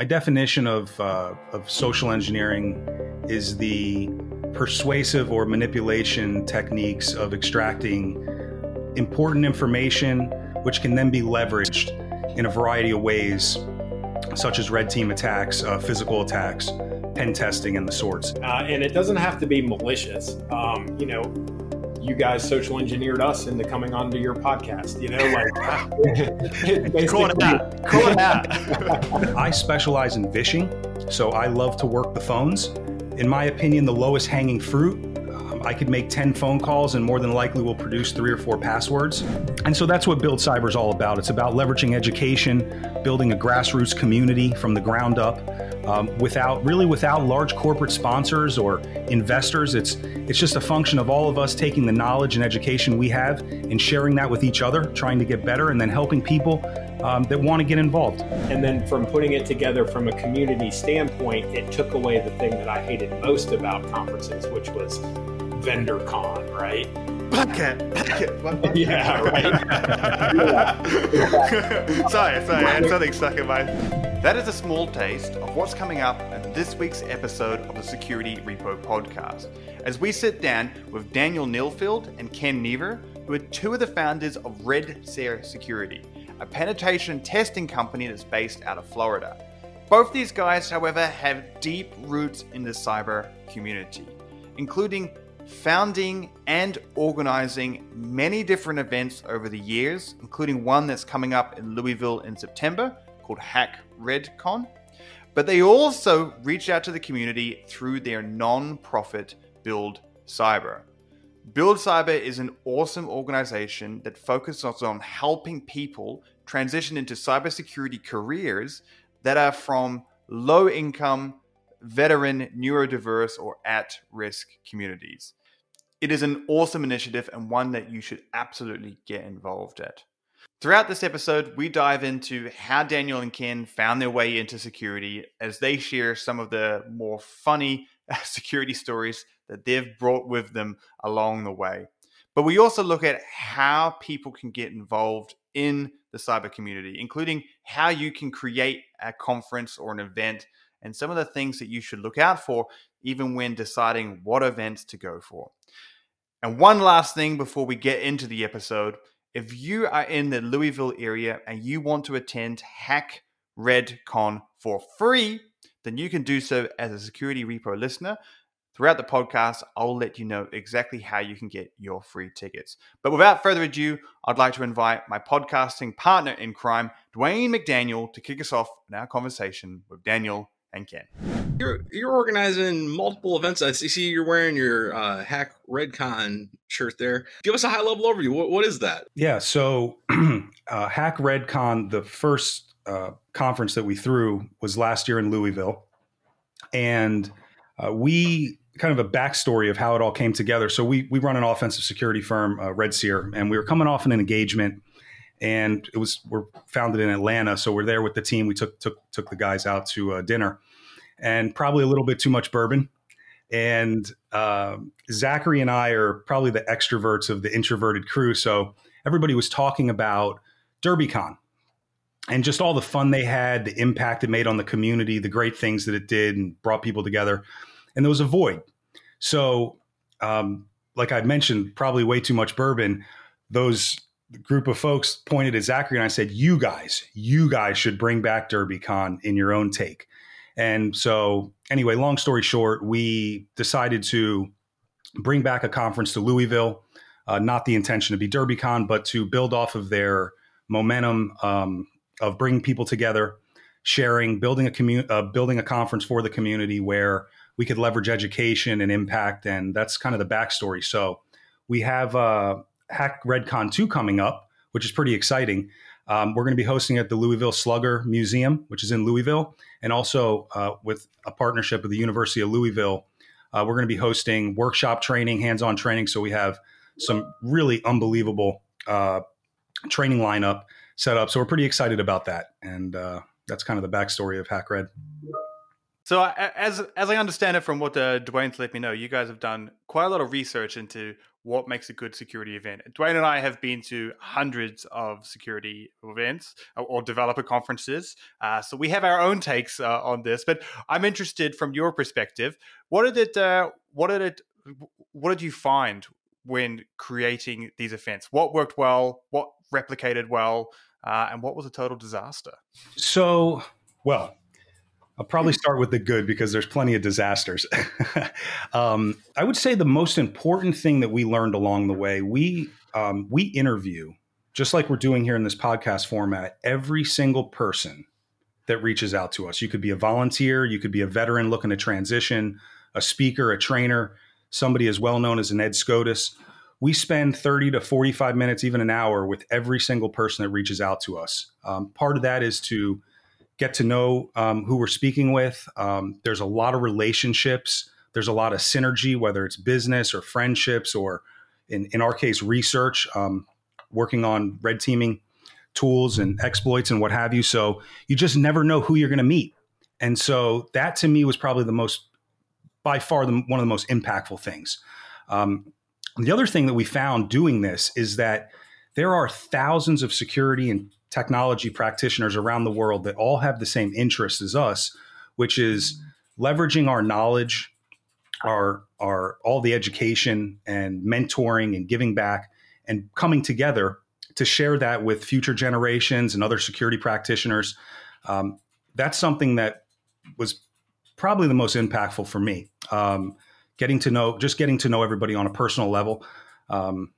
My definition of, uh, of social engineering is the persuasive or manipulation techniques of extracting important information, which can then be leveraged in a variety of ways, such as red team attacks, uh, physical attacks, pen testing, and the sorts. Uh, and it doesn't have to be malicious. Um, you know, you guys social engineered us into coming onto your podcast. You know, like call it out. Call it out. I specialize in vishing, so I love to work the phones. In my opinion, the lowest hanging fruit I could make 10 phone calls and more than likely will produce three or four passwords. And so that's what Build Cyber is all about. It's about leveraging education, building a grassroots community from the ground up. Um, without really without large corporate sponsors or investors it's it's just a function of all of us taking the knowledge and education we have and sharing that with each other trying to get better and then helping people um, that want to get involved and then from putting it together from a community standpoint it took away the thing that i hated most about conferences which was vendor con, right? Bucket, bucket, yeah, right. sorry, sorry, I had something stuck in my. That is a small taste of what's coming up in this week's episode of the Security Repo Podcast. As we sit down with Daniel Niefeld and Ken Nevers, who are two of the founders of Red Seer Security, a penetration testing company that's based out of Florida. Both these guys, however, have deep roots in the cyber community, including founding and organizing many different events over the years, including one that's coming up in Louisville in September called Hack RedCon. But they also reach out to the community through their non-profit Build Cyber. Build Cyber is an awesome organization that focuses on helping people transition into cybersecurity careers that are from low income, veteran, neurodiverse, or at risk communities. It is an awesome initiative and one that you should absolutely get involved at. Throughout this episode, we dive into how Daniel and Ken found their way into security as they share some of the more funny security stories that they've brought with them along the way. But we also look at how people can get involved in the cyber community, including how you can create a conference or an event and some of the things that you should look out for even when deciding what events to go for. And one last thing before we get into the episode if you are in the Louisville area and you want to attend Hack RedCon for free, then you can do so as a Security Repo listener. Throughout the podcast, I'll let you know exactly how you can get your free tickets. But without further ado, I'd like to invite my podcasting partner in crime, Dwayne McDaniel, to kick us off in our conversation with Daniel and Ken. You're you're organizing multiple events. I see you're wearing your uh, Hack RedCon shirt there. Give us a high level overview. What, what is that? Yeah, so uh, Hack RedCon, the first uh, conference that we threw was last year in Louisville, and uh, we kind of a backstory of how it all came together. So we we run an offensive security firm, uh, Red Seer, and we were coming off an engagement and it was we're founded in Atlanta, so we're there with the team. We took took took the guys out to uh, dinner, and probably a little bit too much bourbon. And uh, Zachary and I are probably the extroverts of the introverted crew, so everybody was talking about DerbyCon and just all the fun they had, the impact it made on the community, the great things that it did, and brought people together. And there was a void. So, um, like I mentioned, probably way too much bourbon. Those group of folks pointed at Zachary and I said, "You guys, you guys should bring back DerbyCon in your own take." And so, anyway, long story short, we decided to bring back a conference to Louisville. Uh, not the intention to be DerbyCon, but to build off of their momentum um, of bringing people together, sharing, building a community, uh, building a conference for the community where we could leverage education and impact, and that's kind of the backstory. So we have uh, Hack RedCon 2 coming up, which is pretty exciting. Um, we're going to be hosting at the Louisville Slugger Museum, which is in Louisville, and also uh, with a partnership with the University of Louisville. Uh, we're going to be hosting workshop training, hands on training. So we have some really unbelievable uh, training lineup set up. So we're pretty excited about that. And uh, that's kind of the backstory of Hack Red. So as as I understand it from what uh, Dwayne's let me know, you guys have done quite a lot of research into what makes a good security event. Dwayne and I have been to hundreds of security events uh, or developer conferences, uh, so we have our own takes uh, on this. But I'm interested from your perspective. What did it? Uh, what did it? What did you find when creating these events? What worked well? What replicated well? Uh, and what was a total disaster? So, well, I'll probably start with the good because there's plenty of disasters. um, I would say the most important thing that we learned along the way, we um, we interview just like we're doing here in this podcast format, every single person that reaches out to us. You could be a volunteer, you could be a veteran looking to transition, a speaker, a trainer, somebody as well known as an Ed Skoudis. We spend 30 to 45 minutes, even an hour, with every single person that reaches out to us. Um, part of that is to get to know um, who we're speaking with. Um, there's a lot of relationships. There's a lot of synergy, whether it's business or friendships or, in, in our case, research, um, working on red teaming tools and exploits and what have you. So you just never know who you're going to meet. And so that to me was probably the most, by far, the, one of the most impactful things. Um, the other thing that we found doing this is that there are thousands of security and technology practitioners around the world that all have the same interests as us, which is leveraging our knowledge, our our all the education and mentoring and giving back and coming together to share that with future generations and other security practitioners. Um, that's something that was probably the most impactful for me. Um, getting to know, just getting to know everybody on a personal level. Um,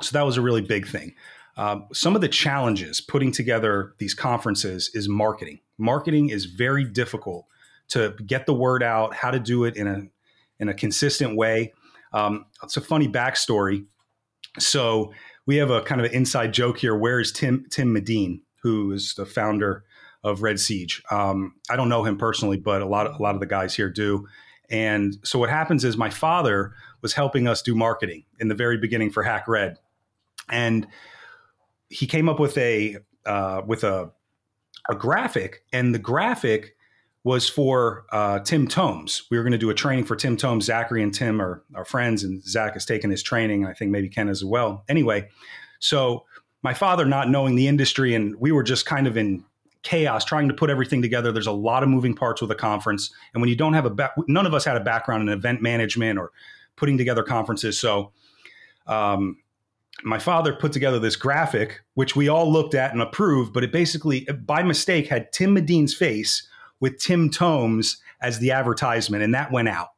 so that was a really big thing. Um, some of the challenges putting together these conferences is marketing. Marketing is very difficult to get the word out, how to do it in a in a consistent way. Um, it's a funny backstory. So we have a kind of an inside joke here. Where is Tim Tim Medin, who is the founder of Red Siege? Um, I don't know him personally, but a lot of, a lot of the guys here do. And so what happens is my father was helping us do marketing in the very beginning for Hack Red, and he came up with a uh, with a a graphic, and the graphic was for uh, Tim Tomes. We were going to do a training for Tim Tomes. Zachary and Tim are, are friends, and Zach has taken his training. I think maybe Ken as well. Anyway, so my father, not knowing the industry, and we were just kind of in chaos trying to put everything together. There's a lot of moving parts with a conference, and when you don't have a ba- none of us had a background in event management or putting together conferences, so. Um, my father put together this graphic, which we all looked at and approved, but it basically, by mistake, had Tim Medin's face with Tim Tomes as the advertisement, and that went out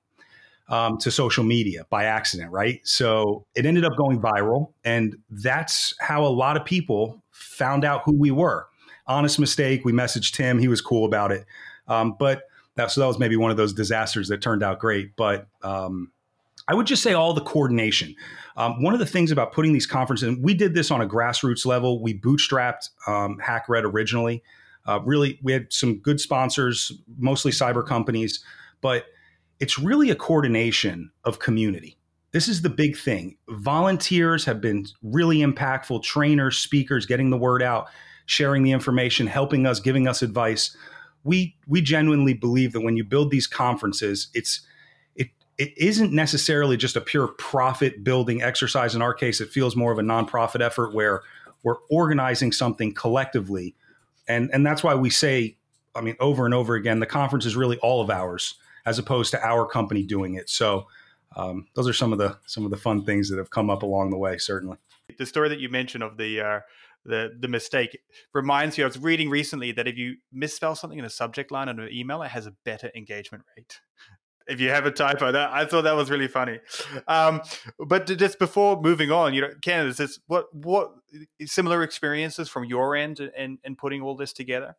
um, to social media by accident, right? So it ended up going viral, and that's how a lot of people found out who we were. Honest mistake. We messaged Tim; he was cool about it, um, but that, so that was maybe one of those disasters that turned out great. But um, I would just say all the coordination. Um, one of the things about putting these conferences, and we did this on a grassroots level. We bootstrapped um, HackRed originally. Uh, really, we had some good sponsors, mostly cyber companies, but it's really a coordination of community. This is the big thing. Volunteers have been really impactful, trainers, speakers, getting the word out, sharing the information, helping us, giving us advice. We we genuinely believe that when you build these conferences, it's it isn't necessarily just a pure profit building exercise. In our case, it feels more of a nonprofit effort where we're organizing something collectively. And, and that's why we say, I mean, over and over again, the conference is really all of ours as opposed to our company doing it. So um, those are some of the some of the fun things that have come up along the way. Certainly, the story that you mentioned of the uh, the the mistake reminds me. I was reading recently that if you misspell something in a subject line on an email, it has a better engagement rate if you have a typo. That I thought that was really funny. Um, but just before moving on, you know, is this what what similar experiences from your end in, in putting all this together?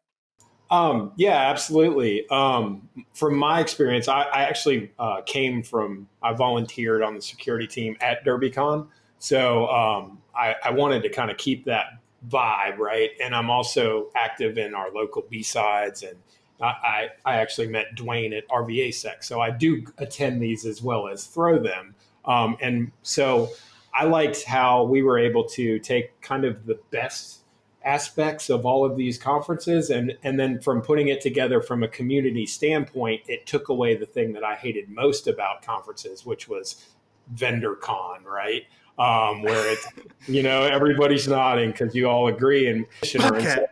Um, yeah, absolutely. Um, from my experience, I, I actually uh, came from I volunteered on the security team at DerbyCon, so um, I, I wanted to kind of keep that vibe right, and I'm also active in our local BSides and I, I actually met Dwayne at RVA Sec, so I do attend these as well as throw them. Um, and so I liked how we were able to take kind of the best aspects of all of these conferences and and then from putting it together from a community standpoint it took away the thing that i hated most about conferences which was vendor con right um, where it's you know everybody's nodding because you all agree and okay.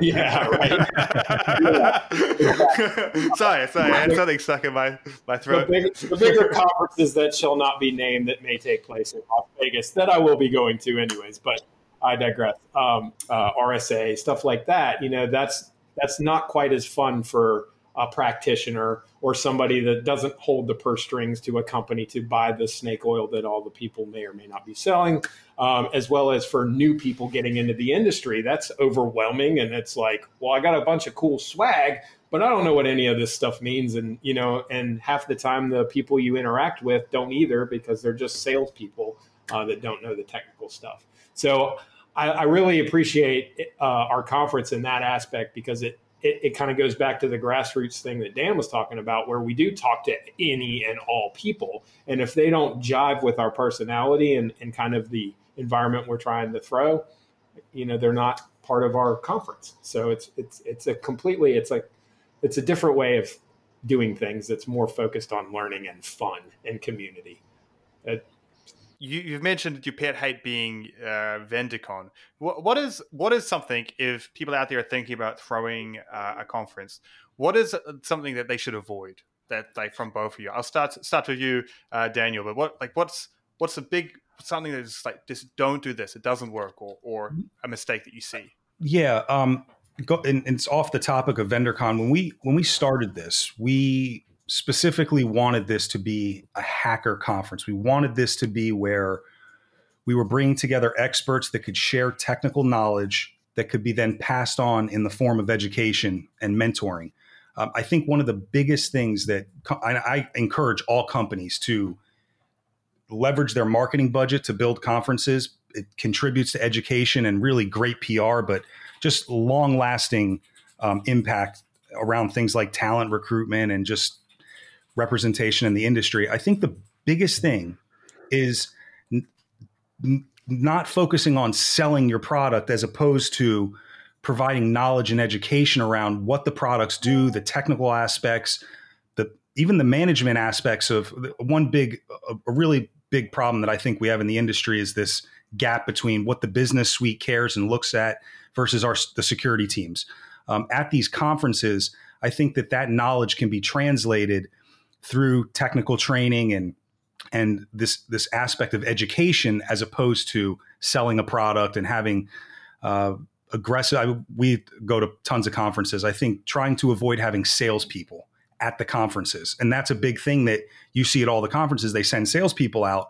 yeah right sorry sorry I had something stuck in my my throat the, big, the bigger conferences that shall not be named that may take place in las vegas that i will be going to anyways but I digress. Um, uh, RSA stuff like that. You know, that's that's not quite as fun for a practitioner or somebody that doesn't hold the purse strings to a company to buy the snake oil that all the people may or may not be selling, um, as well as for new people getting into the industry. That's overwhelming, and it's like, well, I got a bunch of cool swag, but I don't know what any of this stuff means, and you know, and half the time the people you interact with don't either because they're just salespeople uh, that don't know the technical stuff. So I, I really appreciate uh, our conference in that aspect because it it, it kind of goes back to the grassroots thing that Dan was talking about, where we do talk to any and all people. And if they don't jive with our personality and, and kind of the environment we're trying to throw, you know, they're not part of our conference. So it's it's it's a completely it's like it's a different way of doing things that's more focused on learning and fun and community. It, you, have mentioned your pet hate being uh, VendorCon. What, what is what is something if people out there are thinking about throwing uh, a conference? What is uh, something that they should avoid? That like from both of you. I'll start start with you, uh, Daniel. But what like what's what's a big something that's like just don't do this. It doesn't work, or or mm-hmm. a mistake that you see. Yeah. Um. Go, and, and it's off the topic of VendorCon. When we when we started this, we specifically wanted this to be a hacker conference. We wanted this to be where we were bringing together experts that could share technical knowledge that could be then passed on in the form of education and mentoring. Um, I think one of the biggest things that I, I encourage all companies to leverage their marketing budget to build conferences. It contributes to education and really great PR, but just long lasting um, impact around things like talent recruitment and just representation in the industry. I think the biggest thing is n- not focusing on selling your product as opposed to providing knowledge and education around what the products do, the technical aspects, the even the management aspects of one big a, a really big problem that I think we have in the industry is this gap between what the business suite cares and looks at versus our the security teams. Um, at these conferences, I think that that knowledge can be translated through technical training and and this this aspect of education as opposed to selling a product and having uh, aggressive. I, we go to tons of conferences. I think trying to avoid having salespeople at the conferences, and that's a big thing that you see at all the conferences. They send salespeople out,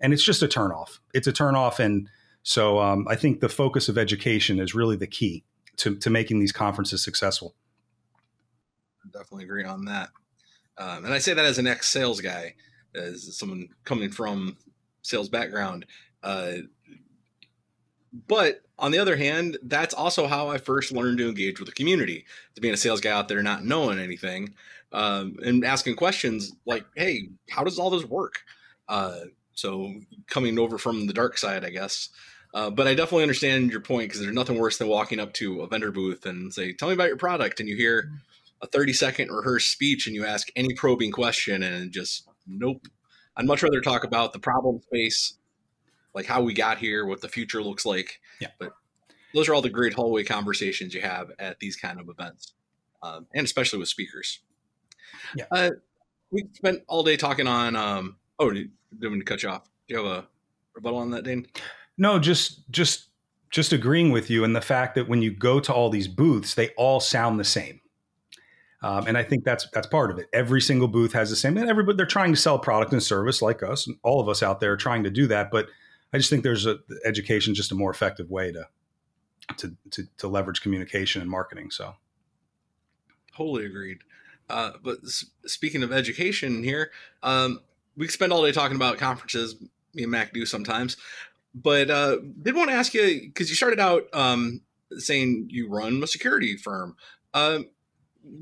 and it's just a turnoff. It's a turnoff, and so um, I think the focus of education is really the key to to making these conferences successful. I definitely agree on that. Um, and I say that as an ex sales guy, as someone coming from sales background. Uh, but on the other hand, that's also how I first learned to engage with the community. To being a sales guy out there, not knowing anything, um, and asking questions like, "Hey, how does all this work?" Uh, so coming over from the dark side, I guess. Uh, but I definitely understand your point because there's nothing worse than walking up to a vendor booth and say, "Tell me about your product," and you hear a 30 second rehearsed speech and you ask any probing question and just nope. I'd much rather talk about the problem space, like how we got here, what the future looks like. Yeah. But those are all the great hallway conversations you have at these kind of events, um, and especially with speakers. Yeah. Uh, we spent all day talking on. Um, oh, didn't mean to cut you off. Do you have a rebuttal on that, Dane? No, just just just agreeing with you and the fact that when you go to all these booths, they all sound the same. Um, and I think that's that's part of it. Every single booth has the same, and everybody they're trying to sell product and service like us, and all of us out there are trying to do that. But I just think there's a education just a more effective way to to to, to leverage communication and marketing. So, totally agreed. Uh, but speaking of education here, um, we spend all day talking about conferences. Me and Mac do sometimes, but uh, did want to ask you because you started out um, saying you run a security firm. Um,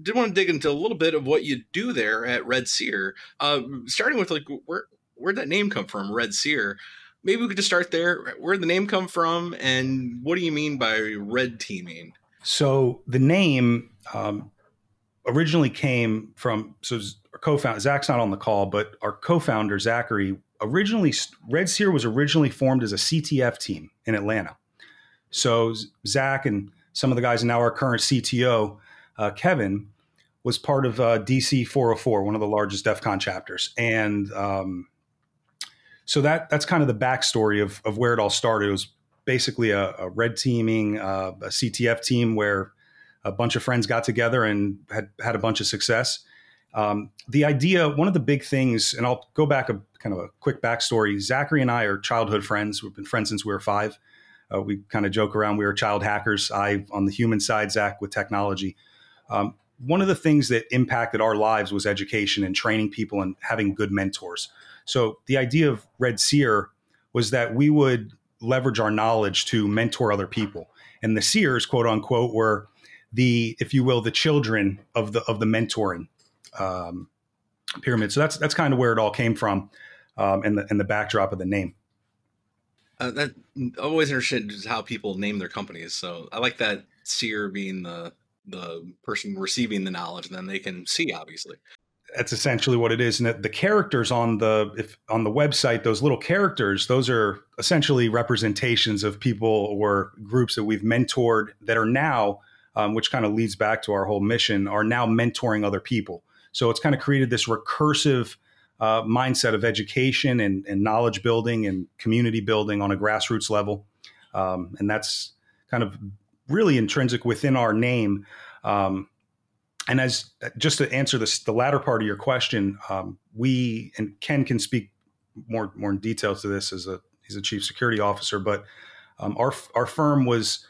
did want to dig into a little bit of what you do there at Red Seer. Uh, starting with like where where'd that name come from, Red Seer? maybe we could just start there. Where did the name come from, and what do you mean by red teaming? So the name um, originally came from so our co-founder Zach's not on the call, but our co-founder Zachary originally Red Seer was originally formed as a CTF team in Atlanta. So Zach and some of the guys, and now our current CTO uh, Kevin, was part of uh, DC 404, one of the largest DEF CON chapters, and um, so that that's kind of the backstory of of where it all started. It was basically a, a red teaming, uh, a CTF team where a bunch of friends got together and had had a bunch of success. Um, the idea, one of the big things, and I'll go back a kind of a quick backstory. Zachary and I are childhood friends. We've been friends since we were five. Uh, we kind of joke around we were child hackers. I on the human side, Zach with technology. Um, one of the things that impacted our lives was education and training people and having good mentors. So the idea of Red Seer was that we would leverage our knowledge to mentor other people. And the seers, quote unquote, were the, if you will, the children of the of the mentoring um, pyramid. So that's that's kind of where it all came from, um, and the and the backdrop of the name. Uh, that I'm always interested in how people name their companies. So I like that seer being the the person receiving the knowledge, then they can see obviously that's essentially what it is. And the characters on the if on the website, those little characters, those are essentially representations of people or groups that we've mentored that are now, um, which kind of leads back to our whole mission, are now mentoring other people. So it's kind of created this recursive uh, mindset of education and, and, knowledge building and community building on a grassroots level, um, and that's kind of really intrinsic within our name. Um, and as just to answer this, the latter part of your question, um, we and Ken can speak more more in detail to this as a he's a chief security officer, but um, our our firm was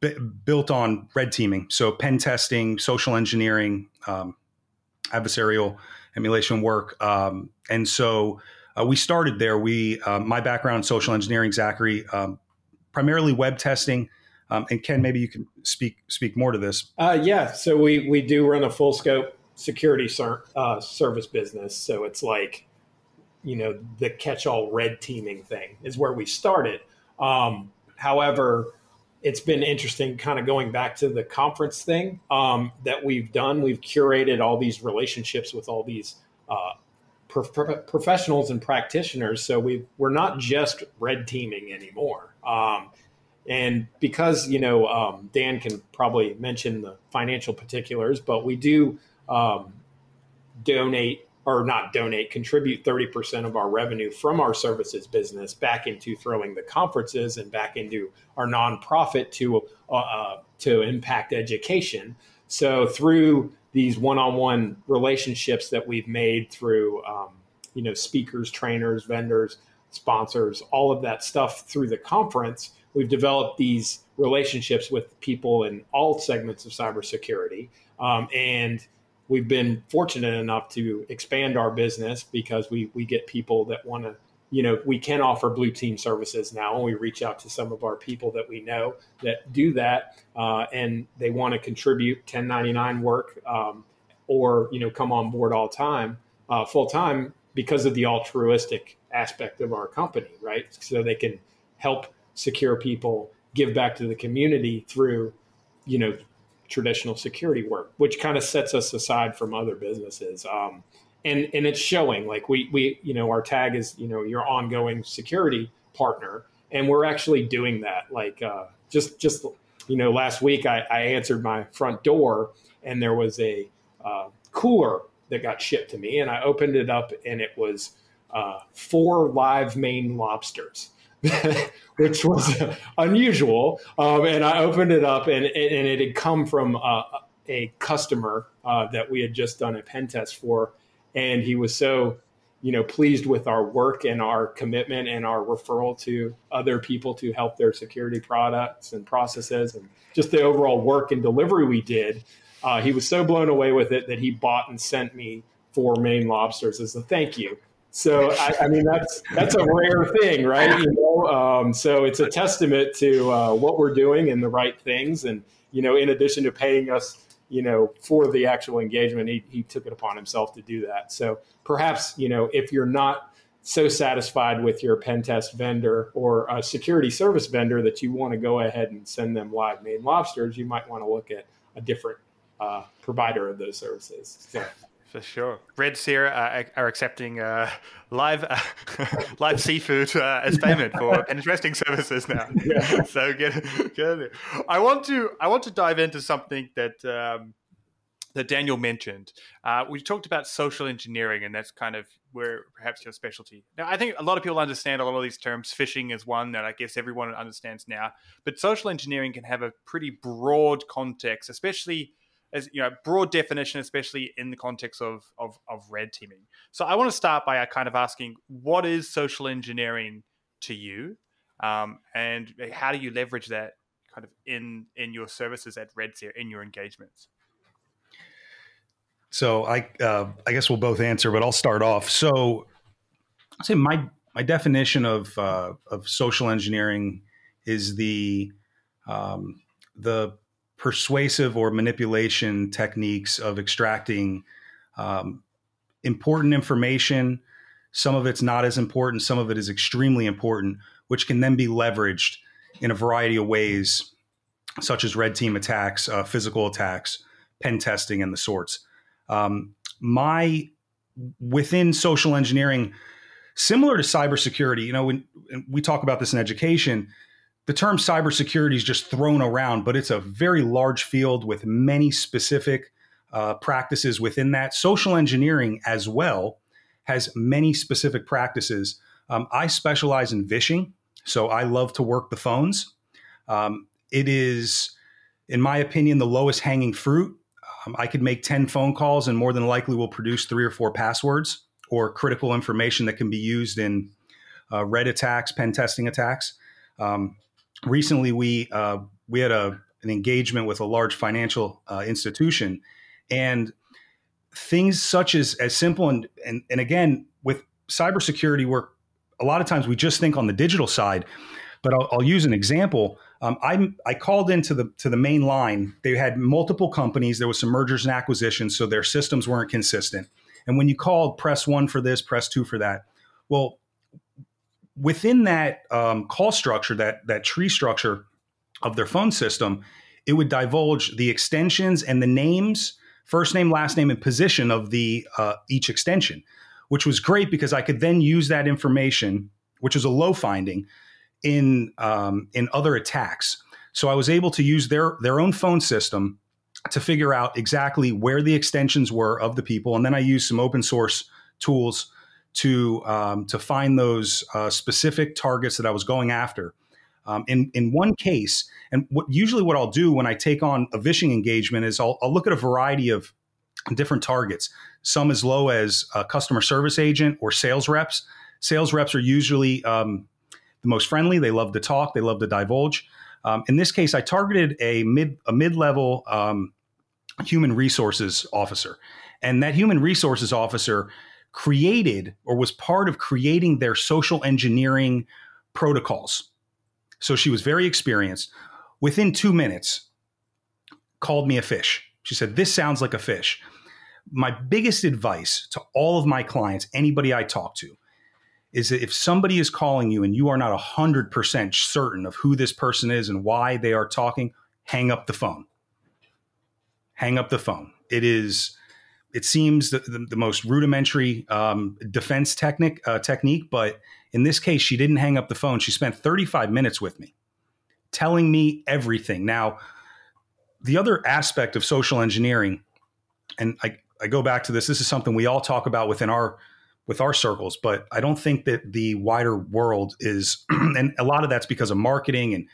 b- built on red teaming, so pen testing, social engineering, um, adversarial emulation work, um, and so uh, we started there. We uh, my background social engineering, Zachary, um, primarily web testing. Um, and Ken, maybe you can speak speak more to this. Uh, yeah, so we we do run a full scope security ser- uh, service business. So it's like, you know, the catch all red teaming thing is where we started. Um, however, it's been interesting, kind of going back to the conference thing um, that we've done. We've curated all these relationships with all these uh, professionals and practitioners. So we we're not just red teaming anymore. And because, you know, um, Dan can probably mention the financial particulars, but we do um, donate or not donate, contribute 30% of our revenue from our services business back into throwing the conferences and back into our nonprofit to, uh, uh to impact education. So through these one-on-one relationships that we've made through, um, you know, speakers, trainers, vendors, sponsors, all of that stuff through the conference, we've developed these relationships with people in all segments of cybersecurity. Um, and we've been fortunate enough to expand our business because we, we get people that want to, you know, we can offer blue team services now. And we reach out to some of our people that we know that do that uh, and they want to contribute 1099 work um, or, you know, come on board all time, uh, full time because of the altruistic aspect of our company, right? So they can help secure people give back to the community through, you know, traditional security work, which kind of sets us aside from other businesses. Um, and and it's showing like we we you know our tag is you know your ongoing security partner, and we're actually doing that. Like uh, just just you know last week I, I answered my front door and there was a uh, cooler that got shipped to me, and I opened it up and it was uh, four live Maine lobsters. which was unusual. Um, and I opened it up, and, and it had come from a, a customer uh, that we had just done a pen test for, and he was so you know pleased with our work and our commitment and our referral to other people to help their security products and processes and just the overall work and delivery we did. Uh, he was so blown away with it that he bought and sent me four Maine lobsters as a thank you. So I, I, mean that's that's a rare thing, right? You know, um, so it's a testament to uh, what we're doing and the right things, and you know, in addition to paying us, you know, for the actual engagement, he, he took it upon himself to do that. So perhaps you know, if you're not so satisfied with your pen test vendor or a security service vendor that you want to go ahead and send them live Maine lobsters, you might want to look at a different uh, provider of those services. So. For sure, Red Seer uh, are accepting uh, live uh, live seafood uh, as payment for interesting services now. Yeah. So get, get I want to I want to dive into something that um, that Daniel mentioned. Uh, we talked about social engineering, and that's kind of where perhaps your specialty. Now, I think a lot of people understand a lot of these terms. Phishing is one that I guess everyone understands now, but social engineering can have a pretty broad context, especially as you know, broad definition, especially in the context of, of of red teaming. So, I want to start by uh, kind of asking, what is social engineering to you, um, and how do you leverage that kind of in in your services at Red Seer in your engagements? So I uh, I guess we'll both answer, but I'll start off. So I'll say my my definition of uh, of social engineering is the um, the persuasive or manipulation techniques of extracting um, important information. Some of it's not as important. Some of it is extremely important, which can then be leveraged in a variety of ways, such as red team attacks, uh, physical attacks, pen testing, and the sorts. Um, my within social engineering, similar to cybersecurity, you know, when we talk about this in education, the term cybersecurity is just thrown around, but it's a very large field with many specific uh, practices within that. Social engineering as well has many specific practices. Um, I specialize in vishing, so I love to work the phones. Um, it is, in my opinion, the lowest hanging fruit um, I could make 10 phone calls and more than likely will produce three or four passwords or critical information that can be used in uh, red attacks, pen testing attacks. Um, recently, we uh, we had a, an engagement with a large financial uh, institution, and things such as as simple and and, and again with cybersecurity, where a lot of times we just think on the digital side, but I'll, I'll use an example. Um, I I called into the to the main line. They had multiple companies. There was some mergers and acquisitions, so their systems weren't consistent. And when you called, press one for this, press two for that. Well, within that um, call structure, that that tree structure of their phone system, it would divulge the extensions and the names, first name, last name, and position of the uh, each extension, which was great because I could then use that information, which is a low finding, in um, in other attacks. So I was able to use their their own phone system to figure out exactly where the extensions were of the people, and then I used some open source tools to um, to find those uh, specific targets that I was going after. Um, in in one case, and what usually what I'll do when I take on a vishing engagement is I'll, I'll look at a variety of different targets. Some as low as a customer service agent or sales reps. Sales reps are usually um, the most friendly. They love to talk. They love to divulge. Um, in this case, I targeted a mid a mid level um, human resources officer, and that human resources officer created or was part of creating their social engineering protocols. So she was very experienced. Within two minutes, called me a phish. She said, "This sounds like a phish. My biggest advice to all of my clients, anybody I talk to, is that if somebody is calling you and you are not 100% certain of who this person is and why they are talking, hang up the phone. Hang up the phone. It is, it seems the, the, the most rudimentary um, defense technique, uh, technique, but in this case, she didn't hang up the phone. She spent 35 minutes with me telling me everything. Now, the other aspect of social engineering, and I, I go back to this, this is something we all talk about within our with our circles, but I don't think that the wider world is, and a lot of that's because of marketing and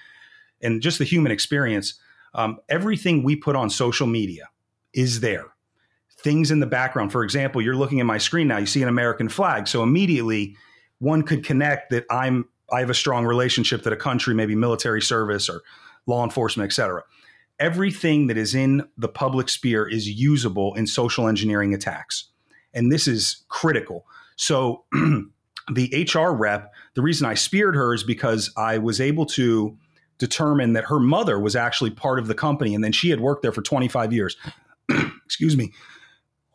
and just the human experience. Um, everything we put on social media is there. Things in the background. For example, you're looking at my screen now. You see an American flag, so immediately one could connect that I'm I have a strong relationship that a country, maybe military service or law enforcement, et cetera. Everything that is in the public sphere is usable in social engineering attacks. And this is critical. So the HR rep, the reason I speared her is because I was able to determine that her mother was actually part of the company and then she had worked there for 25 years. Excuse me.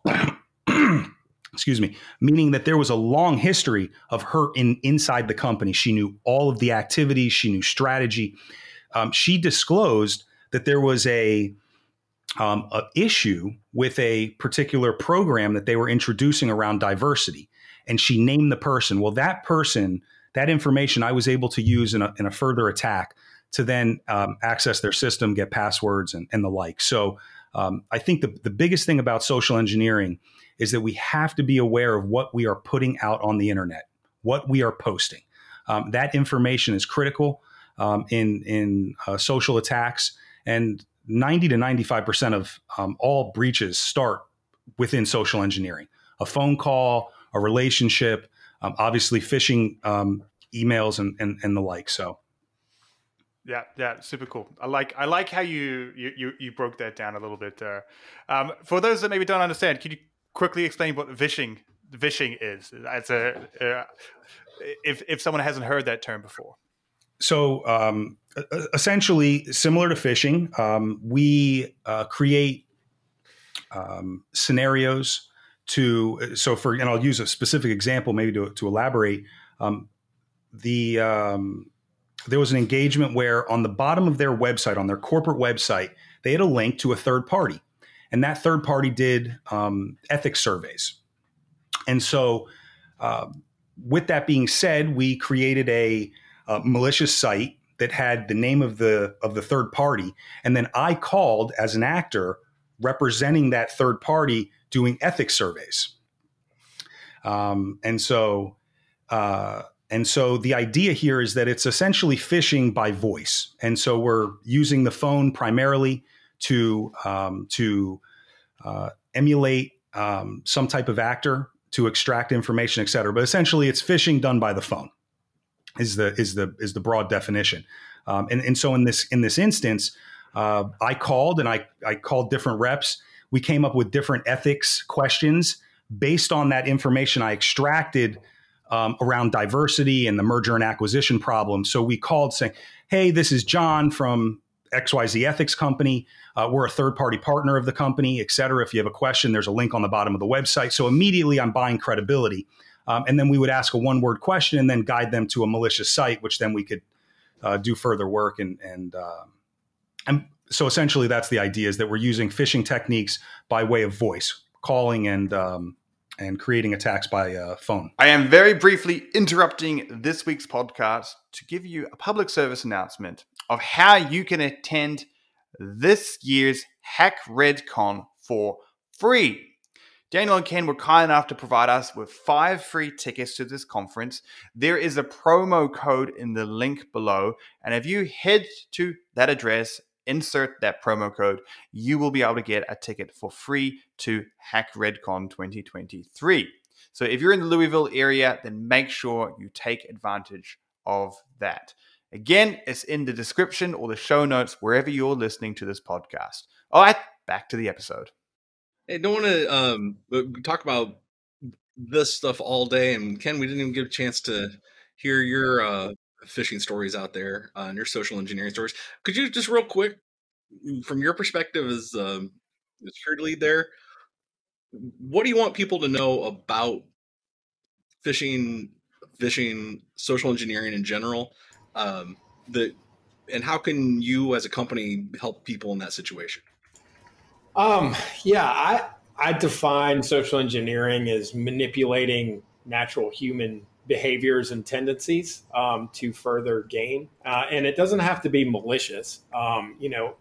excuse me, meaning that there was a long history of her in inside the company. She knew all of the activities, she knew strategy. Um, she disclosed that there was a um, a issue with a particular program that they were introducing around diversity, and she named the person. Well, that person, that information, I was able to use in a, in a further attack to then um, access their system, get passwords, and, and the like. So. Um, I think the, the biggest thing about social engineering is that we have to be aware of what we are putting out on the internet, what we are posting. Um, that information is critical um, in in uh, social attacks, and 90 to 95 percent of um, all breaches start within social engineering. A phone call, a relationship, um, obviously phishing um, emails, and, and and the like. So. Yeah, yeah, super cool. I like I like how you you you, broke that down a little bit there. Um, for those that maybe don't understand, can you quickly explain what vishing vishing is? It's a uh, if if someone hasn't heard that term before. So um, essentially, similar to phishing, um, we uh, create um, scenarios to. So for and I'll use a specific example maybe to to elaborate. Um, the um, there was an engagement where on the bottom of their website, on their corporate website, they had a link to a third party and that third party did um, ethics surveys. And so, uh, with that being said, we created a, a, malicious site that had the name of the of the third party, and then I called as an actor representing that third party doing ethics surveys. Um, and so, uh, and so the idea here is that it's essentially phishing by voice, and so we're using the phone primarily to um, to uh, emulate um, some type of actor to extract information, et cetera. But essentially, it's phishing done by the phone. Is the is the is the broad definition. Um, and, and so in this in this instance, uh, I called and I I called different reps. We came up with different ethics questions based on that information I extracted um, around diversity and the merger and acquisition problem. So we called saying, "Hey, this is John from XYZ Ethics Company. Uh, we're a third party partner of the company, et cetera. If you have a question, there's a link on the bottom of the website. So immediately I'm buying credibility. Um, and then we would ask a one word question and then guide them to a malicious site, which then we could uh, do further work. And, and, uh, and so essentially that's the idea is that we're using phishing techniques by way of voice, calling and, um, and creating attacks by uh, phone. I am very briefly interrupting this week's podcast to give you a public service announcement of how you can attend this year's Hack RedCon for free. Daniel and Ken were kind enough to provide us with five free tickets to this conference. There is a promo code in the link below. And if you head to that address, insert that promo code, you will be able to get a ticket for free to Hack RedCon 2023. So if you're in the Louisville area, then make sure you take advantage of that. Again, it's in the description or the show notes wherever you're listening to this podcast. All right, back to the episode. Hey, don't want to um, talk about this stuff all day, and Ken, we didn't even get a chance to hear your uh, phishing stories out there uh, and your social engineering stories. Could you just real quick, from your perspective as um, security lead there, what do you want people to know about phishing, phishing, social engineering in general? um, the and how can you as a company help people in that situation um, yeah i i define social engineering as manipulating natural human behaviors and tendencies um, to further gain. Uh, and it doesn't have to be malicious. Um, you know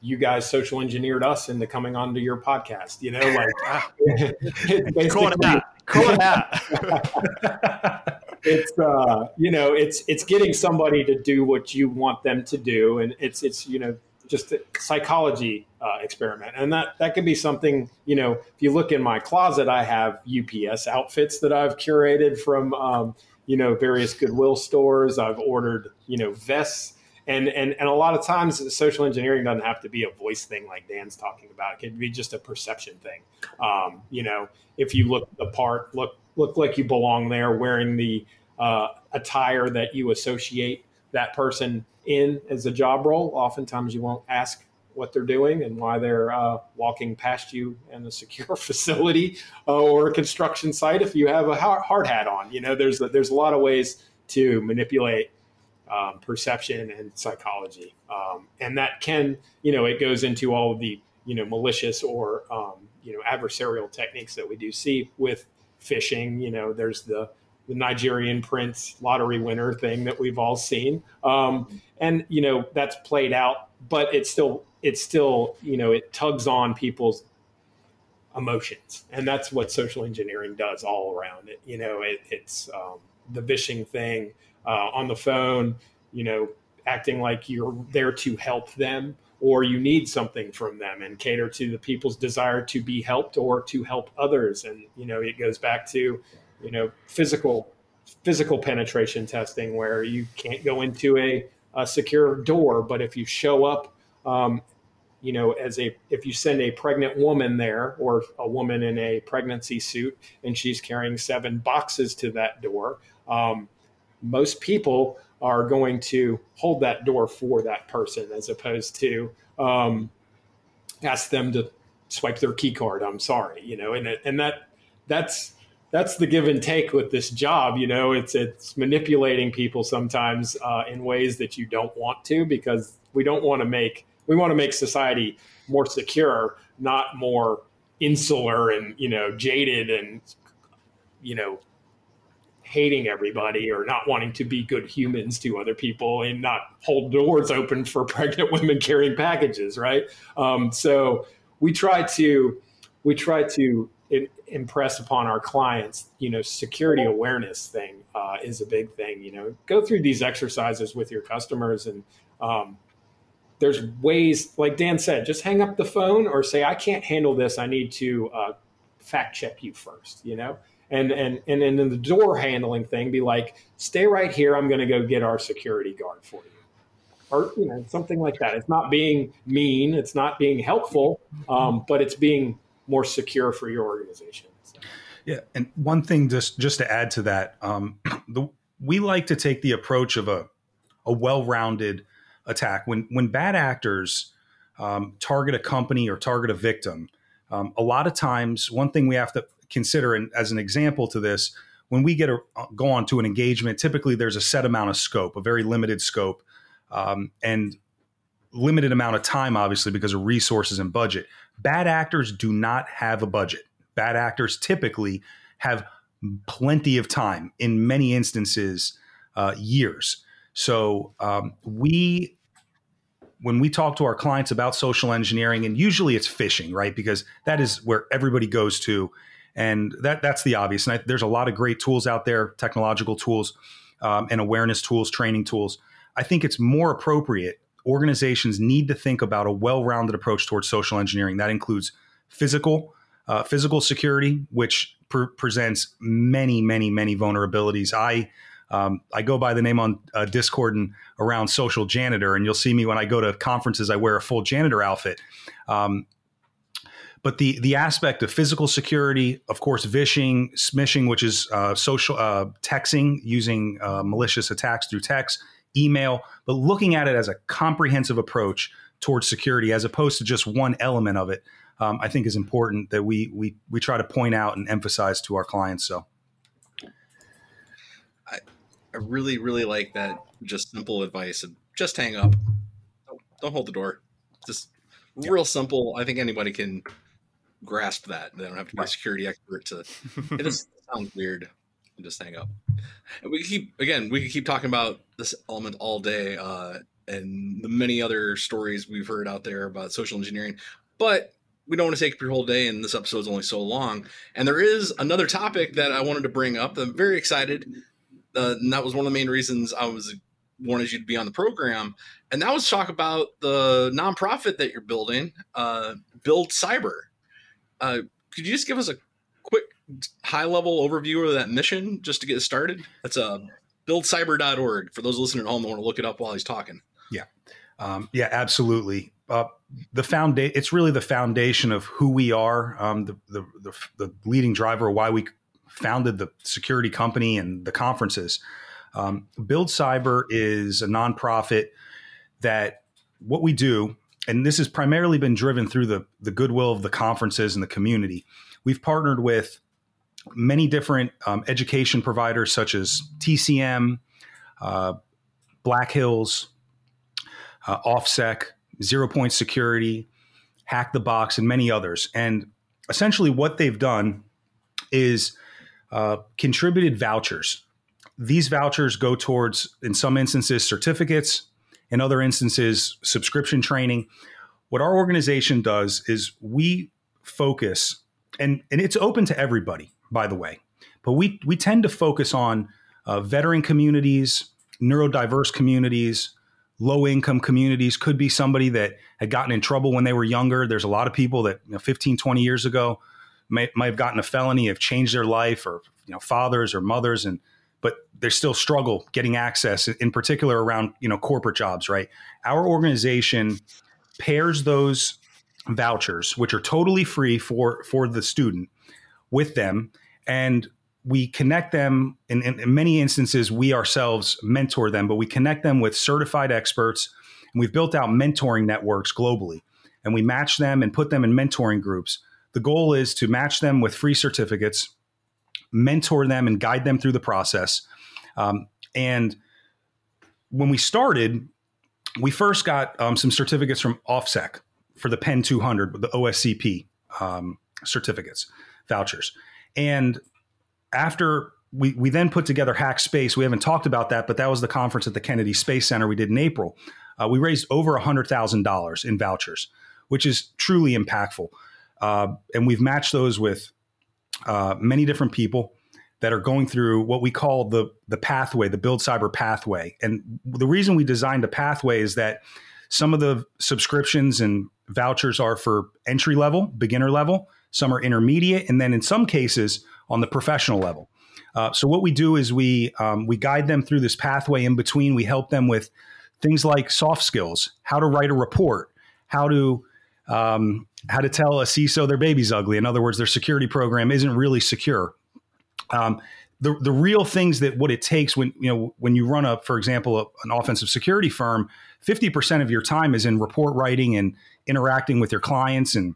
you guys social engineered us into coming onto your podcast you know like ah. call it out. Call it out. It's uh, you know it's it's getting somebody to do what you want them to do, and it's it's you know just a psychology uh, experiment, and that that can be something you know. If you look in my closet, I have UPS outfits that I've curated from um, you know various Goodwill stores. I've ordered you know vests. And, and, and a lot of times social engineering doesn't have to be a voice thing like Dan's talking about. It could be just a perception thing. Um, you know, if you look the part, look look like you belong there, wearing the uh, attire that you associate that person in as a job role. Oftentimes, you won't ask what they're doing and why they're uh, walking past you in a secure facility uh, or a construction site if you have a hard hat on. You know, there's a, there's a lot of ways to manipulate um, perception and psychology, um, and that can you know it goes into all of the you know malicious or um, you know adversarial techniques that we do see with phishing. You know, there's the the Nigerian prince lottery winner thing that we've all seen. Um, and you know that's played out, but it's still it's still you know it tugs on people's emotions, and that's what social engineering does all around it. You know, it, it's um, the vishing thing uh, on the phone. You know, acting like you're there to help them or you need something from them and cater to the people's desire to be helped or to help others and you know it goes back to you know physical physical penetration testing where you can't go into a, a secure door but if you show up um, you know as a if you send a pregnant woman there or a woman in a pregnancy suit and she's carrying seven boxes to that door um, most people are going to hold that door for that person as opposed to um, ask them to swipe their key card i'm sorry you know and, and that that's that's the give and take with this job. You know, it's it's manipulating people sometimes uh, in ways that you don't want to because we don't want to make we want to make society more secure, not more insular and you know jaded and you know hating everybody or not wanting to be good humans to other people and not hold doors open for pregnant women carrying packages right um, so we try to we try to impress upon our clients, you know, security awareness thing uh, is a big thing. You know, go through these exercises with your customers, and um, there's ways, like Dan said, just hang up the phone or say, "I can't handle this. I need to uh, fact check you first, You know, and and and in the door handling thing, be like, "Stay right here. I'm going to go get our security guard for you." Or you know something like that. It's not being mean. It's not being helpful, um, but it's being more secure for your organization. So. Yeah, and one thing just just to add to that, um, the, we like to take the approach of a a well-rounded attack. When when bad actors um, target a company or target a victim, um, a lot of times one thing we have to consider, and as an example to this, when we get a go on to an engagement, typically there's a set amount of scope, a very limited scope, um, and limited amount of time, obviously because of resources and budget. Bad actors do not have a budget. Bad actors typically have plenty of time, in many instances, uh, years. So um, we, when we talk to our clients about social engineering, and usually it's phishing, right? Because that is where everybody goes to, and that that's the obvious. And I, there's a lot of great tools out there, technological tools, um, and awareness tools, training tools. I think it's more appropriate organizations need to think about a well-rounded approach towards social engineering. That includes physical, uh, physical security, which presents many, many, many vulnerabilities. I um, I go by the name on uh, Discord and around social janitor, and you'll see me when I go to conferences. I wear a full janitor outfit. Um, but the the aspect of physical security, of course, vishing, smishing, which is uh, social uh, texting using uh, malicious attacks through text, email, but looking at it as a comprehensive approach towards security as opposed to just one element of it, um, I think is important that we we we try to point out and emphasize to our clients. So, I I really really like that. Just simple advice and just hang up. Don't, don't hold the door. Just yeah. real simple. I think anybody can grasp that. They don't have to be a security expert to. It just sounds weird, and just hang up. We keep again, we keep talking about this element all day, uh, and the many other stories we've heard out there about social engineering. But we don't want to take up your whole day, and this episode is only so long. And there is another topic that I wanted to bring up. I'm very excited. Uh, and that was one of the main reasons I was wanted you to be on the program. And that was talk about the nonprofit that you're building, uh, Build Cyber. Uh, could you just give us a quick high level overview of that mission just to get started? That's a uh, buildcyber.org for those listening at home that want to look it up while he's talking. Yeah. Um, yeah, absolutely. Uh, the foundation, it's really the foundation of who we are. Um, the, the, the, the, leading driver of why we founded the security company and the conferences. Um, Build Cyber is a nonprofit that what we do and this has primarily been driven through the the goodwill of the conferences and the community. We've partnered with many different um, education providers such as TCM, uh, Black Hills, uh, OffSec, Zero Point Security, Hack the Box, and many others. And essentially, what they've done is uh, contributed vouchers. These vouchers go towards, in some instances, certificates, in other instances, subscription training. What our organization does is we focus, and, and it's open to everybody, by the way, but we, we tend to focus on uh, veteran communities, neurodiverse communities, low income communities. Could be somebody that had gotten in trouble when they were younger. There's a lot of people that you know, 15 20 years ago may, might have gotten a felony have changed their life or you know fathers or mothers and but they still struggle getting access in particular around you know corporate jobs right? Our organization pairs those vouchers which are totally free for for the student with them and we connect them in, in, in, many instances we ourselves mentor them but we connect them with certified experts and we've built out mentoring networks globally and we match them and put them in mentoring groups. The goal is to match them with free certificates mentor them and guide them through the process. Um, and when we started we first got um, some certificates from offsec for the pen 200 the oscp um, certificates vouchers and after we, we then put together Hack Space. We haven't talked about that, but that was the conference at the Kennedy Space Center we did in April. Uh, we raised over $100,000 in vouchers, which is truly impactful. Uh, and we've matched those with uh, many different people that are going through what we call the, the pathway, the Build Cyber pathway. And the reason we designed a pathway is that some of the subscriptions and vouchers are for entry level, beginner level, some are intermediate, and then in some cases, on the professional level. Uh, so what we do is we um, we guide them through this pathway in between. We help them with things like soft skills, how to write a report, how to um, how to tell a CISO their baby's ugly. In other words, their security program isn't really secure. Um, the the real things that what it takes when you know when you run a, for example, a, an offensive security firm, fifty percent of your time is in report writing and interacting with your clients and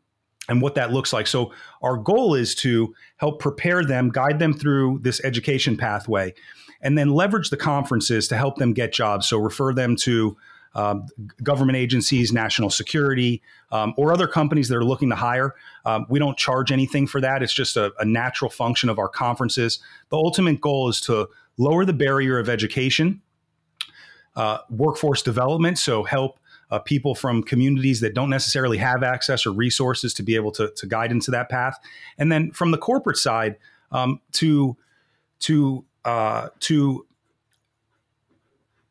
and what that looks like. So our goal is to help prepare them, guide them through this education pathway, and then leverage the conferences to help them get jobs. So refer them to um, government agencies, national security, um, or other companies that are looking to hire. Um, we don't charge anything for that. It's just a, a natural function of our conferences. The ultimate goal is to lower the barrier of education, uh, workforce development, so help uh, people from communities that don't necessarily have access or resources to be able to, to guide into that path. And then from the corporate side, um, to to uh, to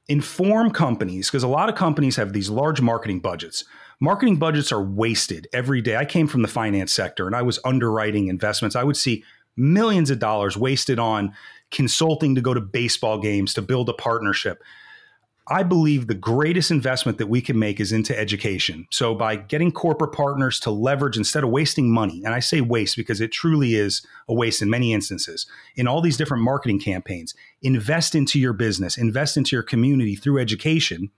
inform companies because a lot of companies have these large marketing budgets. Marketing budgets are wasted every day. I came from the finance sector and I was underwriting investments. I would see millions of dollars wasted on consulting to go to baseball games to build a partnership. I believe the greatest investment that we can make is into education. So by getting corporate partners to leverage instead of wasting money, and I say waste because it truly is a waste in many instances, in all these different marketing campaigns, invest into your business, invest into your community through education.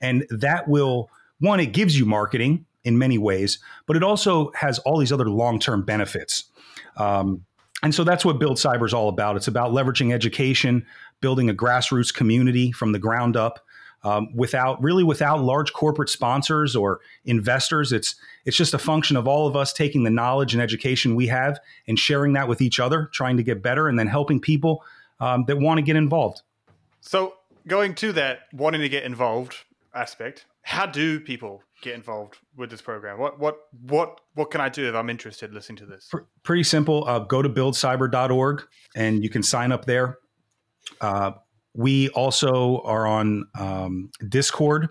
And that will, one, it gives you marketing in many ways, but it also has all these other long term benefits. Um, and so that's what Build Cyber is all about. It's about leveraging education, building a grassroots community from the ground up um, without really without large corporate sponsors or investors. It's it's just a function of all of us taking the knowledge and education we have and sharing that with each other, trying to get better, and then helping people um, that want to get involved. So going to that wanting to get involved aspect, how do people get involved with this program? What what what what can I do if I'm interested listening to this? Pretty simple. Uh, go to buildcyber.org and you can sign up there. Uh, we also are on um, Discord.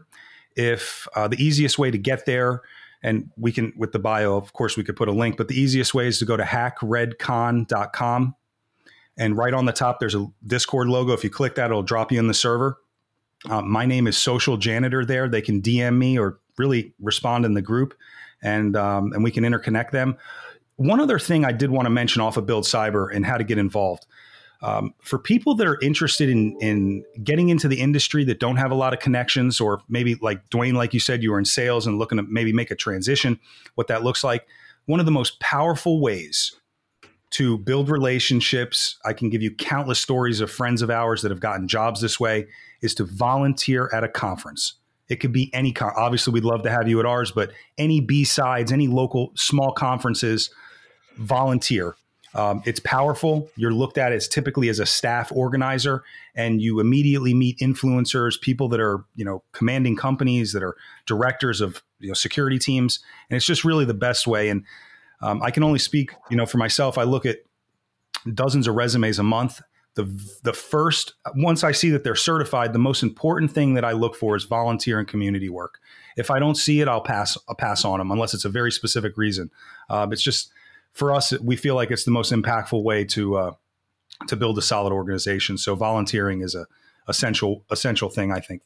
If uh, the easiest way to get there, and we can, with the bio, of course, we could put a link, but the easiest way is to go to hackredcon.com. And right on the top, there's a Discord logo. If you click that, it'll drop you in the server. Uh, my name is Social Janitor there. They can DM me or really respond in the group, and um, and we can interconnect them. One other thing I did want to mention off of Build Cyber and how to get involved. Um, for people that are interested in in getting into the industry that don't have a lot of connections, or maybe like Dwayne, like you said, you were in sales and looking to maybe make a transition, what that looks like. One of the most powerful ways to build relationships, I can give you countless stories of friends of ours that have gotten jobs this way, is to volunteer at a conference. It could be any con- obviously we'd love to have you at ours, but any BSides, any local small conferences, volunteer. Um, it's powerful. You're looked at as typically as a staff organizer, and you immediately meet influencers, people that are you know commanding companies, that are directors of you know security teams, and it's just really the best way. And um, I can only speak you know for myself. I look at dozens of resumes a month. The the first once I see that they're certified, the most important thing that I look for is volunteer and community work. If I don't see it, I'll pass I'll pass on them unless it's a very specific reason. Uh, it's just for us, we feel like it's the most impactful way to uh, to build a solid organization. So volunteering is a essential essential thing, I think.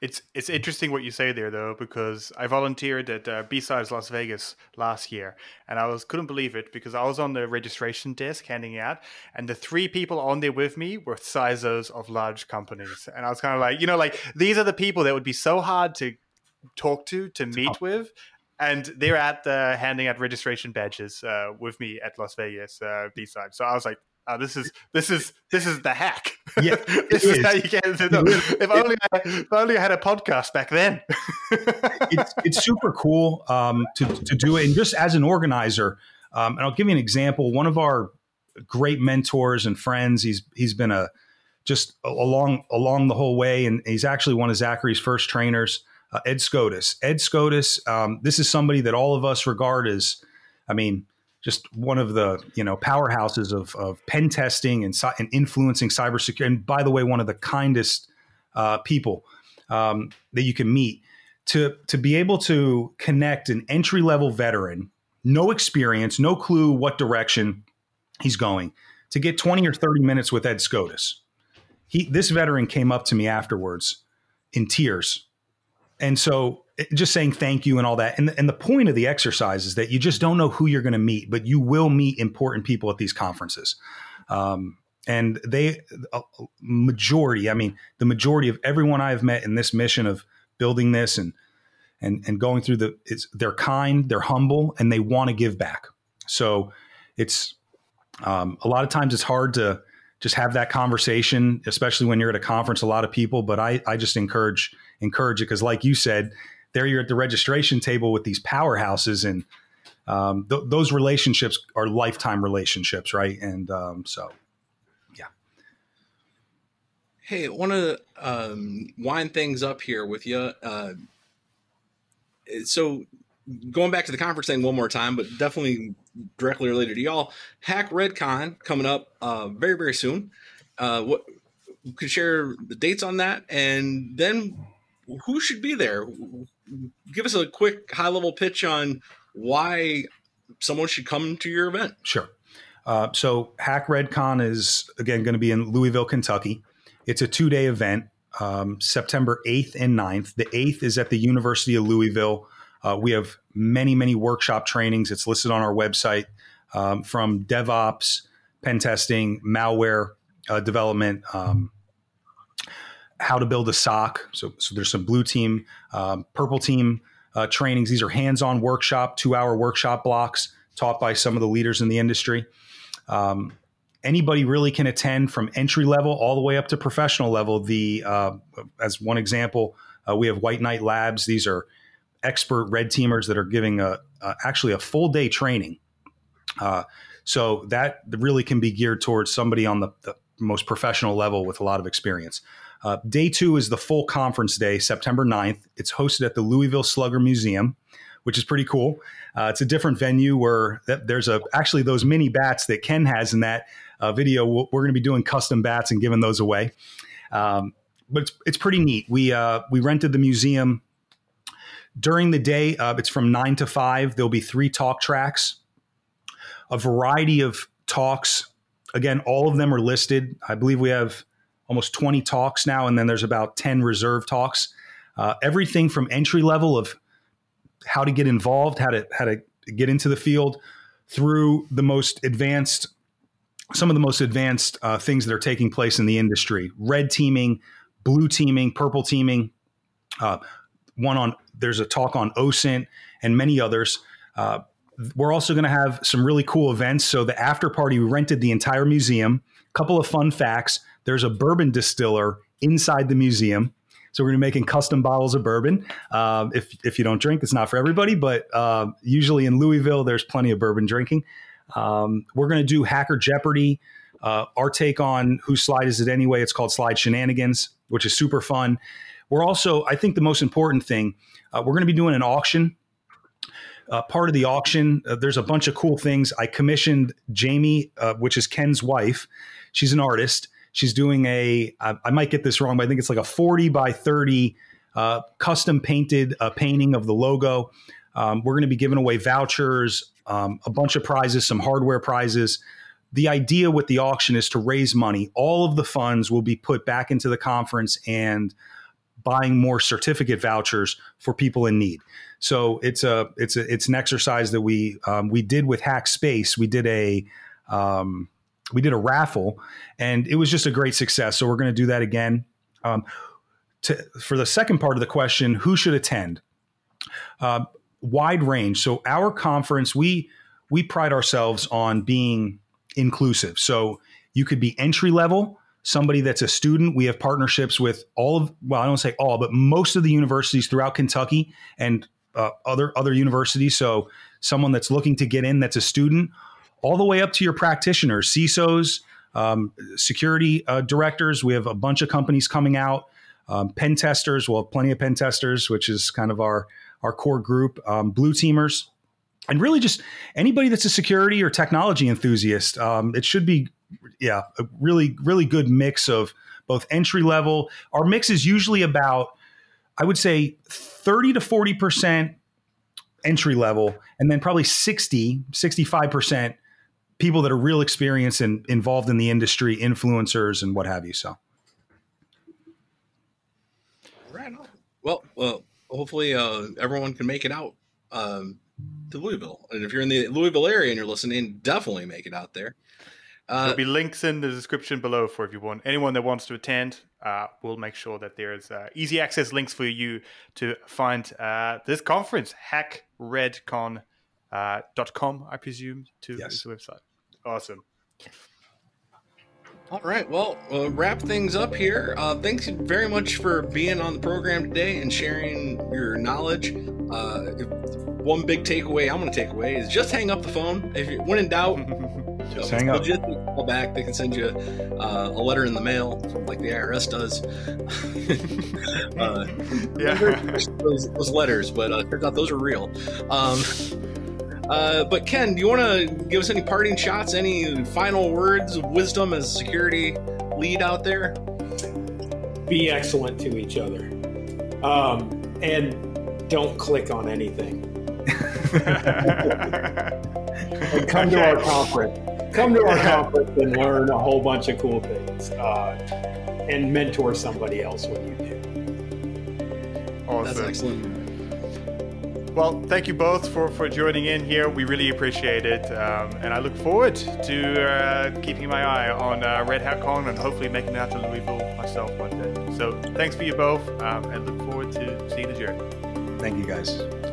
It's it's interesting what you say there though because I volunteered at uh, BSides Las Vegas last year and I was couldn't believe it because I was on the registration desk handing out and the three people on there with me were CISOs of large companies and I was kind of like you know like these are the people that would be so hard to talk to to meet with and they're at the handing out registration badges uh, with me at Las Vegas uh, B side. So I was like, oh, this is this is this is the hack. Yeah, this is, is, how you get into them. If only I, if only I had a podcast back then. it's it's super cool um, to to do it, and just as an organizer, um, and I'll give you an example. One of our great mentors and friends, he's he's been a just along along the whole way, and he's actually one of Zachary's first trainers uh, Ed Skoudis. Ed Skoudis, um, this is somebody that all of us regard as, I mean, just one of the you know powerhouses of, of pen testing and, and influencing cybersecurity. And by the way, one of the kindest uh, people um, that you can meet. To to be able to connect an entry level veteran, no experience, no clue what direction he's going, to get twenty or thirty minutes with Ed Skoudis. He this veteran came up to me afterwards in tears and so eh, just saying thank you and all that. And, and the point of the exercise is that you just don't know who you're going to meet, but you will meet important people at these conferences. Um, and they, majority, I mean, the majority of everyone I've met in this mission of building this and, and, and going through the, it's, they're kind, they're humble, and they want to give back. So it's, um, a lot of times it's hard to just have that conversation, especially when you're at a conference, a lot of people, but I, I just encourage encourage it because, like you said, there you're at the registration table with these powerhouses, and um, th- those relationships are lifetime relationships, right? And um, so, yeah. Hey, I want to um, wind things up here with you. Uh, so, going back to the conference thing one more time, but definitely directly related to y'all. Hack RedCon coming up uh, very very soon. Uh, what could share the dates on that, and then who should be there? Give us a quick high level pitch on why someone should come to your event. Sure. Uh, so Hack RedCon is again going to be in Louisville, Kentucky. It's a two day event, um, September 8th and 9th. The 8th is at the University of Louisville. Uh, we have many, many workshop trainings. It's listed on our website um, from DevOps, pen testing, malware uh, development, um, how to build a SOC. So, so there's some blue team, um, purple team uh, trainings. These are hands-on workshop, two-hour workshop blocks taught by some of the leaders in the industry. Um, anybody really can attend from entry level all the way up to professional level. The uh, as one example, uh, we have White Knight Labs. These are expert red teamers that are giving a, actually a full day training. Uh, so that really can be geared towards somebody on the, the most professional level with a lot of experience. Uh, day two is the full conference day, September 9th. It's hosted at the Louisville Slugger Museum, which is pretty cool. Uh, it's a different venue where th- there's a actually those mini bats that Ken has in that uh, video. We're going to be doing custom bats and giving those away. Um, but it's, it's pretty neat. We uh, we rented the museum during the day. Uh, it's from nine to five. There'll be three talk tracks, a variety of talks. Again, all of them are listed. I believe we have almost 20 talks now, and then there's about 10 reserve talks. Uh, everything from entry level of how to get involved, how to how to get into the field, through the most advanced some of the most advanced uh, things that are taking place in the industry: red teaming, blue teaming, purple teaming. Uh, one on there's a talk on OSINT and many others. Uh, we're also going to have some really cool events. So the after party we rented the entire museum. Couple of fun facts: there's a bourbon distiller inside the museum. So we're going to be making custom bottles of bourbon. Uh, if if you don't drink, it's not for everybody, but uh, usually in Louisville, there's plenty of bourbon drinking. Um, we're going to do Hacker Jeopardy. Uh, our take on whose slide is it anyway? It's called Slide Shenanigans, which is super fun. We're also, I think, the most important thing. Uh, we're going to be doing an auction. Uh, part of the auction, uh, there's a bunch of cool things. I commissioned Jamie, which is Ken's wife. She's an artist She's doing a, I, I might get this wrong, but I think it's like a 40 by 30 uh, custom painted uh, painting of the logo. Um, we're going to be giving away vouchers, um, a bunch of prizes, some hardware prizes. The idea with the auction is to raise money. All of the funds will be put back into the conference and buying more certificate vouchers for people in need. So it's a it's a it's an exercise that we um, we did with Hack Space. We did a um, we did a raffle and it was just a great success. So we're going to do that again. Um, to, for the second part of the question, who should attend? Uh, wide range. So our conference, we we pride ourselves on being inclusive. So you could be entry level, somebody that's a student. We have partnerships with all of well, I don't say all, but most of the universities throughout Kentucky and uh, other other universities. So someone that's looking to get in that's a student all the way up to your practitioners, CISOs, um, security uh, directors. We have a bunch of companies coming out. Um, pen testers, we'll have plenty of pen testers, which is kind of our our core group. Um, blue teamers, and really just anybody that's a security or technology enthusiast. Um, it should be, yeah, a really really good mix of both entry level. Our mix is usually about, I would say, thirty to forty percent entry level, and then probably 60, 65 percent people that are real experienced and involved in the industry, influencers and what have you. So, right on. Well, well, hopefully uh, everyone can make it out um, to Louisville, and if you're in the Louisville area and you're listening, definitely make it out there. Uh, There'll be links in the description below for if you want anyone that wants to attend. Uh, we'll make sure that there's uh, easy access links for you to find uh, this conference, hackredcon.com, uh, I presume, to yes. the website. Awesome. All right. Well, we'll wrap things up here. Uh, thanks very much for being on the program today and sharing your knowledge. Uh, one big takeaway I'm going to take away is just hang up the phone. If you're when in doubt, just hang up. Just call back. They can send you uh, a letter in the mail, like the IRS does. uh, yeah. Those, those, letters, but uh, turns out those are real. Um, uh, but Ken, do you want to give us any parting shots, any final words of wisdom as security lead out there? Be excellent to each other, um, and don't click on anything. and come to our conference. Come to our conference and learn a whole bunch of cool things, uh, and mentor somebody else when you do. Awesome. That's excellent. Well, thank you both for, for joining in here. We really appreciate it. Um, and I look forward to uh, keeping my eye on uh, Red Hat Con and hopefully making that to Louisville myself one day. So thanks for you both um, and look forward to seeing the journey. Thank you guys.